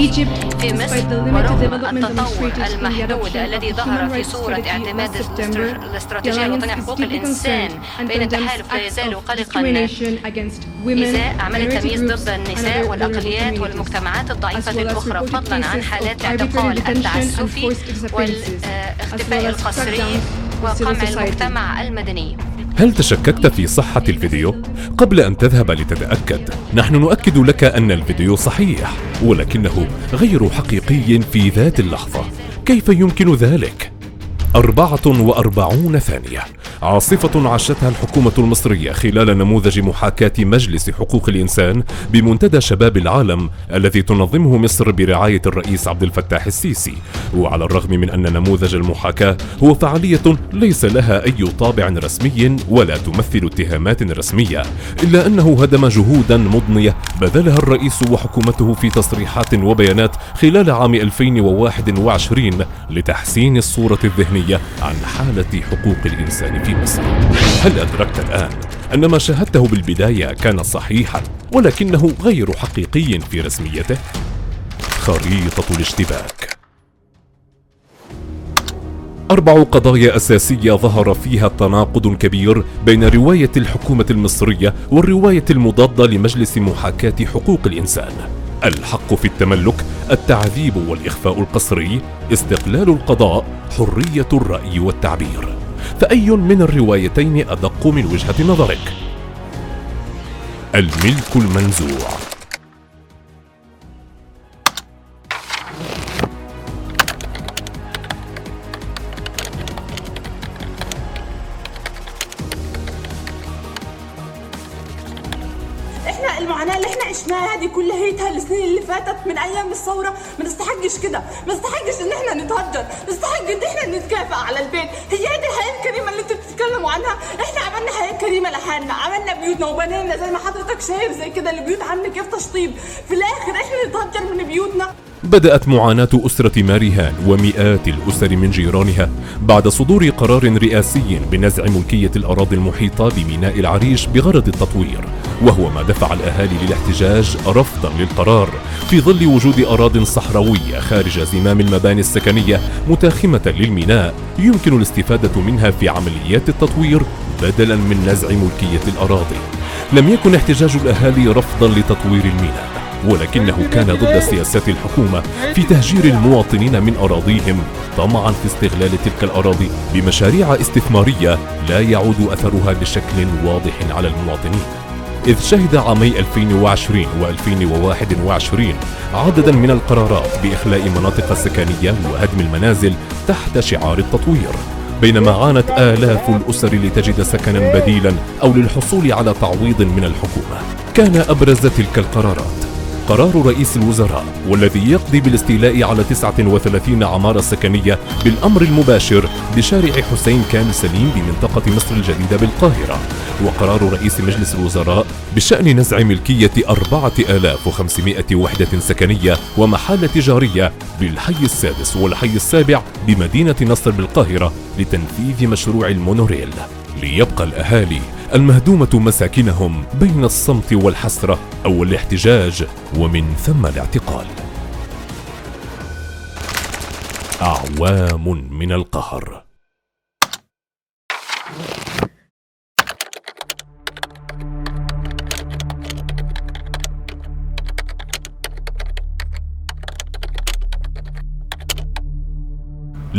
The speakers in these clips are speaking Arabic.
في مصر ورغم التطور المحدود الذي ظهر في صورة اعتماد الاستراتيجية الوطنية حقوق الإنسان بين التحالف لا يزال قلقا. إزاء أعمال التمييز ضد النساء والأقليات والمجتمعات الضعيفة الأخرى فضلا عن حالات الاعتقال التعسفي والاختفاء القسري وقمع المجتمع المدني. هل تشككت في صحة الفيديو؟ قبل أن تذهب لتتأكد، نحن نؤكد لك أن الفيديو صحيح، ولكنه غير حقيقي في ذات اللحظة. كيف يمكن ذلك؟ أربعة وأربعون ثانية. عاصفة عاشتها الحكومة المصرية خلال نموذج محاكاة مجلس حقوق الإنسان بمنتدى شباب العالم الذي تنظمه مصر برعاية الرئيس عبد الفتاح السيسي. وعلى الرغم من أن نموذج المحاكاة هو فعالية ليس لها أي طابع رسمي ولا تمثل اتهامات رسمية إلا أنه هدم جهودا مضنية بذلها الرئيس وحكومته في تصريحات وبيانات خلال عام 2021 لتحسين الصورة الذهنية. عن حالة حقوق الإنسان في مصر هل أدركت الآن أن ما شاهدته بالبداية كان صحيحا ولكنه غير حقيقي في رسميته؟ خريطة الاشتباك أربع قضايا أساسية ظهر فيها تناقض كبير بين رواية الحكومة المصرية والرواية المضادة لمجلس محاكاة حقوق الإنسان. الحق في التملك، التعذيب والإخفاء القسري، استقلال القضاء، حرية الرأي والتعبير. فأي من الروايتين أدق من وجهة نظرك؟ الملك المنزوع عشناها هذه كل هيتها السنين اللي فاتت من أيام الثورة. ما نستحقش كده. ما نستحقش إن إحنا نتهجر. نستحق إن إحنا نتكافئ على البيت. هي هذه الحياة الكريمة اللي أنتوا بتتكلموا عنها. إحنا عملنا حياة كريمة لحالنا. عملنا بيوتنا وبنينا زي ما حضرتك شايف زي كده البيوت عاملة كيف تشطيب. في الآخر إحنا نتهجر من بيوتنا. بدأت معاناة أسرة ماريهان ومئات الأسر من جيرانها بعد صدور قرار رئاسي بنزع ملكية الأراضي المحيطة بميناء العريش بغرض التطوير. وهو ما دفع الأهالي للاحتجاج رفضا للقرار في ظل وجود أراض صحراوية خارج زمام المباني السكنية متاخمة للميناء. يمكن الاستفادة منها في عمليات التطوير بدلا من نزع ملكية الأراضي. لم يكن احتجاج الأهالي رفضا لتطوير الميناء ولكنه كان ضد سياسات الحكومة في تهجير المواطنين من أراضيهم طمعا في استغلال تلك الأراضي بمشاريع استثمارية لا يعود أثرها بشكل واضح على المواطنين. إذ شهد عامي 2020 و2021 عددا من القرارات بإخلاء مناطق السكنية وهدم المنازل تحت شعار التطوير. بينما عانت آلاف الأسر لتجد سكنا بديلا أو للحصول على تعويض من الحكومة. كان أبرز تلك القرارات. قرار رئيس الوزراء والذي يقضي بالاستيلاء على 39 عمارة سكنية بالأمر المباشر بشارع حسين كامل سليم بمنطقة مصر الجديدة بالقاهرة. وقرار رئيس مجلس الوزراء بشأن نزع ملكية 4500 وحدة سكنية ومحال تجارية بالحي السادس والحي السابع بمدينة نصر بالقاهرة لتنفيذ مشروع المونوريل. ليبقى الأهالي المهدومة مساكنهم بين الصمت والحسرة أو الاحتجاج ومن ثم الاعتقال. أعوام من القهر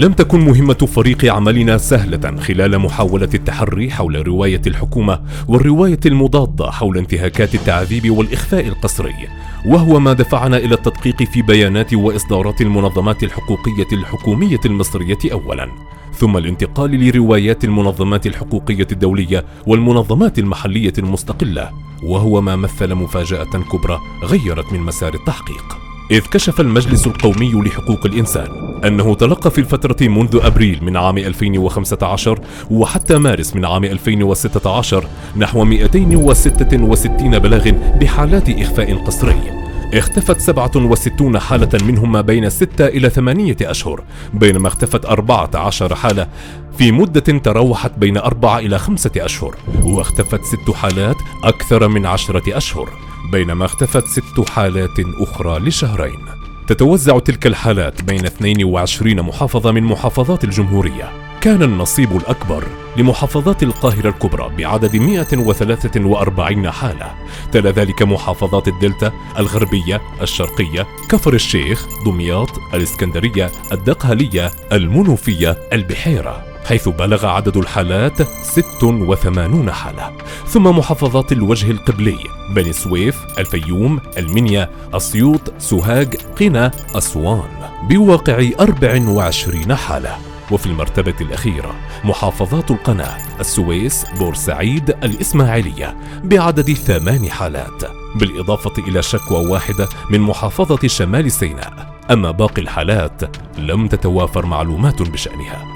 لم تكن مهمة فريق عملنا سهلة خلال محاولة التحري حول رواية الحكومة والرواية المضادة حول انتهاكات التعذيب والإخفاء القسري، وهو ما دفعنا إلى التدقيق في بيانات وإصدارات المنظمات الحقوقية الحكومية المصرية أولاً، ثم الانتقال لروايات المنظمات الحقوقية الدولية والمنظمات المحلية المستقلة، وهو ما مثل مفاجأة كبرى غيرت من مسار التحقيق. إذ كشف المجلس القومي لحقوق الإنسان أنه تلقى في الفترة منذ أبريل من عام 2015 وحتى مارس من عام 2016 نحو 266 بلاغ بحالات إخفاء قسري. اختفت 67 حالة منهم ما بين 6 إلى 8 أشهر بينما اختفت 14 حالة في مدة تراوحت بين 4 إلى 5 أشهر واختفت 6 حالات أكثر من 10 أشهر. بينما اختفت ست حالات أخرى لشهرين. تتوزع تلك الحالات بين 22 محافظة من محافظات الجمهورية. كان النصيب الأكبر لمحافظات القاهرة الكبرى بعدد 143 حالة. تلا ذلك محافظات الدلتا الغربية الشرقية كفر الشيخ دمياط الإسكندرية الدقهلية المنوفية البحيرة. حيث بلغ عدد الحالات 86 حالة ثم محافظات الوجه القبلي بني سويف الفيوم المنيا أسيوط سوهاج قنا أسوان بواقع 24 حالة. وفي المرتبة الأخيرة محافظات القناة السويس بورسعيد الإسماعيلية بعدد ثمان حالات. بالإضافة إلى شكوى واحدة من محافظة شمال سيناء. أما باقي الحالات لم تتوافر معلومات بشأنها.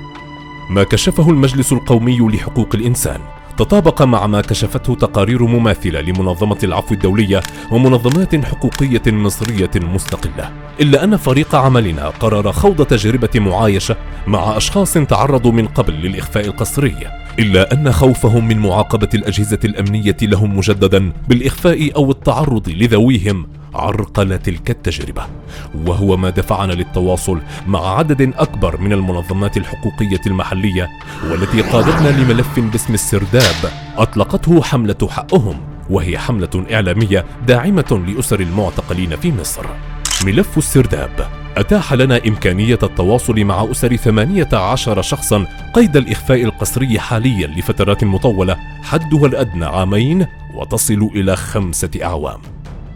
ما كشفه المجلس القومي لحقوق الإنسان. تطابق مع ما كشفته تقارير مماثلة لمنظمة العفو الدولية ومنظمات حقوقية مصرية مستقلة. إلا أن فريق عملنا قرر خوض تجربة معايشة مع أشخاص تعرضوا من قبل للإخفاء القسري. إلا أن خوفهم من معاقبة الأجهزة الأمنية لهم مجددا بالإخفاء أو التعرض لذويهم. عرقل تلك التجربة وهو ما دفعنا للتواصل مع عدد أكبر من المنظمات الحقوقية المحلية والتي قادتنا لملف باسم السرداب. أطلقته حملة حقهم وهي حملة إعلامية داعمة لأسر المعتقلين في مصر. ملف السرداب أتاح لنا إمكانية التواصل مع أسر 18 شخصا قيد الإخفاء القسري حاليا لفترات مطولة حدها الأدنى عامين وتصل إلى خمسة أعوام.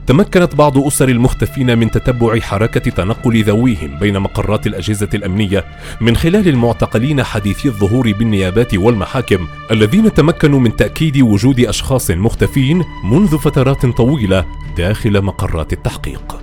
تمكنت بعض أسر المختفين من تتبع حركة تنقل ذويهم بين مقرات الأجهزة الأمنية من خلال المعتقلين حديثي الظهور بالنيابات والمحاكم الذين تمكنوا من تأكيد وجود أشخاص مختفين منذ فترات طويلة داخل مقرات التحقيق.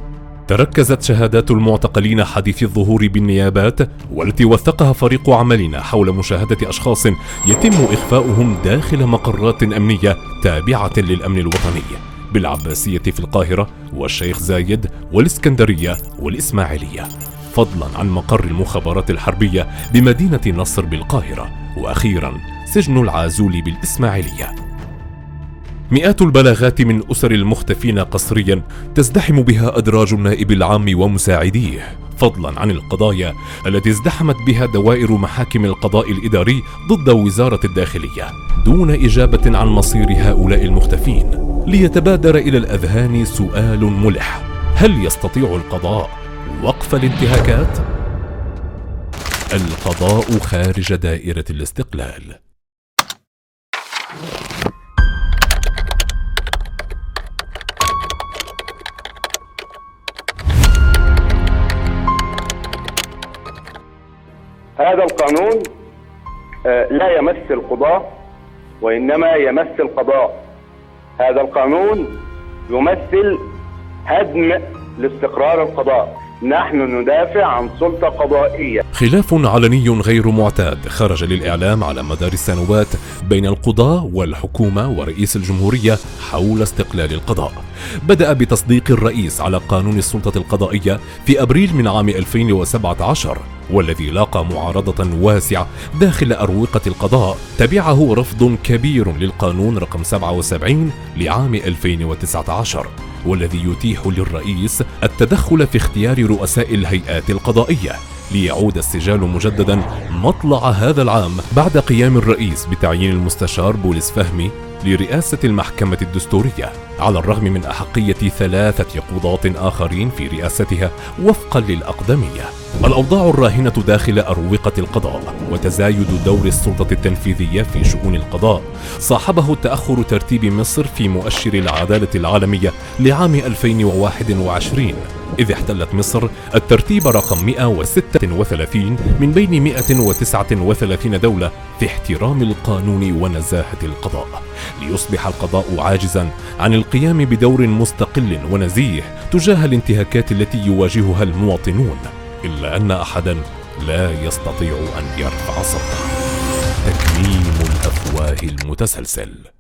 تركزت شهادات المعتقلين حديث الظهور بالنيابات والتي وثقها فريق عملنا حول مشاهدة أشخاص يتم إخفاؤهم داخل مقرات أمنية تابعة للأمن الوطني بالعباسية في القاهرة والشيخ زايد والإسكندرية والإسماعيلية. فضلا عن مقر المخابرات الحربية بمدينة نصر بالقاهرة وأخيرا سجن العازول بالإسماعيلية. مئات البلاغات من أسر المختفين قسريا تزدحم بها أدراج النائب العام ومساعديه. فضلا عن القضايا التي ازدحمت بها دوائر محاكم القضاء الإداري ضد وزارة الداخلية دون إجابة عن مصير هؤلاء المختفين. ليتبادر إلى الأذهان سؤال ملح. هل يستطيع القضاء وقف الانتهاكات؟ القضاء خارج دائرة الاستقلال. هذا القانون آه، لا يمس القضاة وإنما يمس القضاء. هذا القانون يمثل هدم لاستقرار القضاء. نحن ندافع عن سلطة قضائية. خلاف علني غير معتاد خرج للإعلام على مدار السنوات بين القضاة والحكومة ورئيس الجمهورية حول استقلال القضاء. بدأ بتصديق الرئيس على قانون السلطة القضائية في أبريل من عام 2017 والذي لاقى معارضة واسعة داخل أروقة القضاء. تبعه رفض كبير للقانون رقم 77 لعام 2019 والذي يتيح للرئيس التدخل في اختيار رؤساء الهيئات القضائية. ليعود السجال مجددا مطلع هذا العام بعد قيام الرئيس بتعيين المستشار بوليس فهمي لرئاسة المحكمة الدستورية على الرغم من أحقية ثلاثة قضاة آخرين في رئاستها وفقا للأقدمية. الأوضاع الراهنة داخل أروقة القضاء وتزايد دور السلطة التنفيذية في شؤون القضاء. صاحبه تأخر ترتيب مصر في مؤشر العدالة العالمية لعام 2021 إذ احتلت مصر الترتيب رقم 136 من بين 139 دولة في احترام القانون ونزاهة القضاء. ليصبح القضاء عاجزا عن القيام بدور مستقل ونزيه تجاه الانتهاكات التي يواجهها المواطنون إلا أن أحدا لا يستطيع أن يرفع صوته. تكميم الأفواه المتسلسل.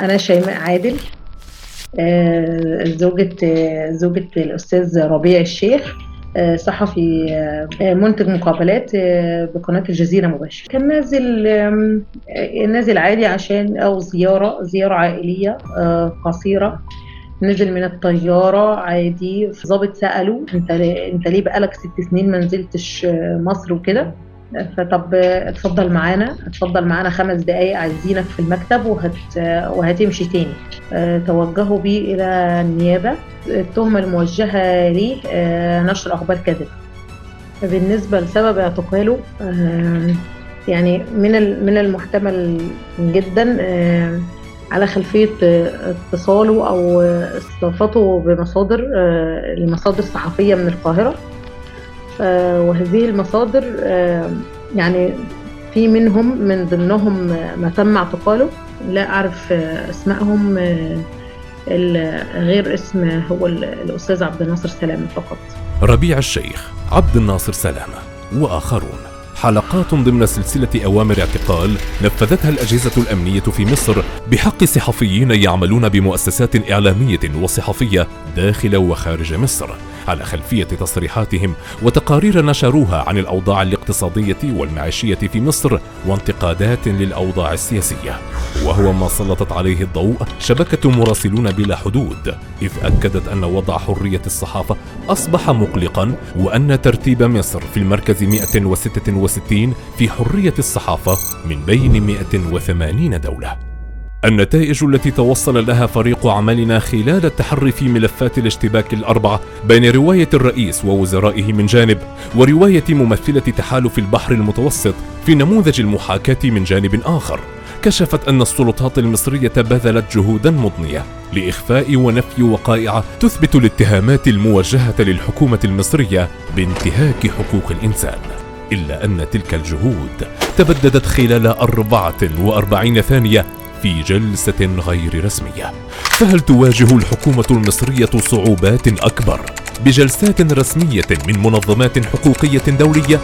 أنا شيماء عادل زوجة زوجة الأستاذ ربيع الشيخ صحفي منتج مقابلات بقناة الجزيرة مباشر. كان نازل نازل عادي عشان أو زيارة زيارة عائلية قصيرة. نزل من الطيارة عادي ظابط سأله أنت أنت ليه بقالك ست سنين ما نزلتش مصر وكده؟ فطب اتفضل معانا اتفضل معانا خمس دقايق عايزينك في المكتب وهت وهتمشي تاني. آه توجهوا بيه إلى النيابه التهمه الموجهة ليه آه نشر أخبار كاذبه بالنسبة لسبب اعتقاله آه يعني من من المحتمل جدا على خلفية اتصاله أو استضافته بمصادر لمصادر صحفيه من القاهرة. وهذه المصادر يعني في منهم من ضمنهم ما تم اعتقاله. لا أعرف أسمائهم غير اسم هو الأستاذ عبد الناصر سلامة فقط. ربيع الشيخ عبد الناصر سلامة وآخرون. حلقات ضمن سلسلة أوامر اعتقال نفذتها الأجهزة الأمنية في مصر بحق صحفيين يعملون بمؤسسات إعلامية وصحفية داخل وخارج مصر. على خلفية تصريحاتهم وتقارير نشروها عن الأوضاع الاقتصادية والمعيشية في مصر وانتقادات للأوضاع السياسية. وهو ما سلطت عليه الضوء شبكة مراسلون بلا حدود إذ أكدت أن وضع حرية الصحافة أصبح مقلقا وأن ترتيب مصر في المركز 166 في حرية الصحافة من بين 180 دولة. النتائج التي توصل لها فريق عملنا خلال التحري في ملفات الاشتباك الأربعة بين رواية الرئيس ووزرائه من جانب ورواية ممثلة تحالف البحر المتوسط في نموذج المحاكاة من جانب آخر. كشفت أن السلطات المصرية بذلت جهودا مضنية لإخفاء ونفي وقائع تثبت الاتهامات الموجهة للحكومة المصرية بانتهاك حقوق الإنسان. إلا أن تلك الجهود تبددت خلال 44 ثانية في جلسة غير رسمية. فهل تواجه الحكومة المصرية صعوبات أكبر بجلسات رسمية من منظمات حقوقية دولية؟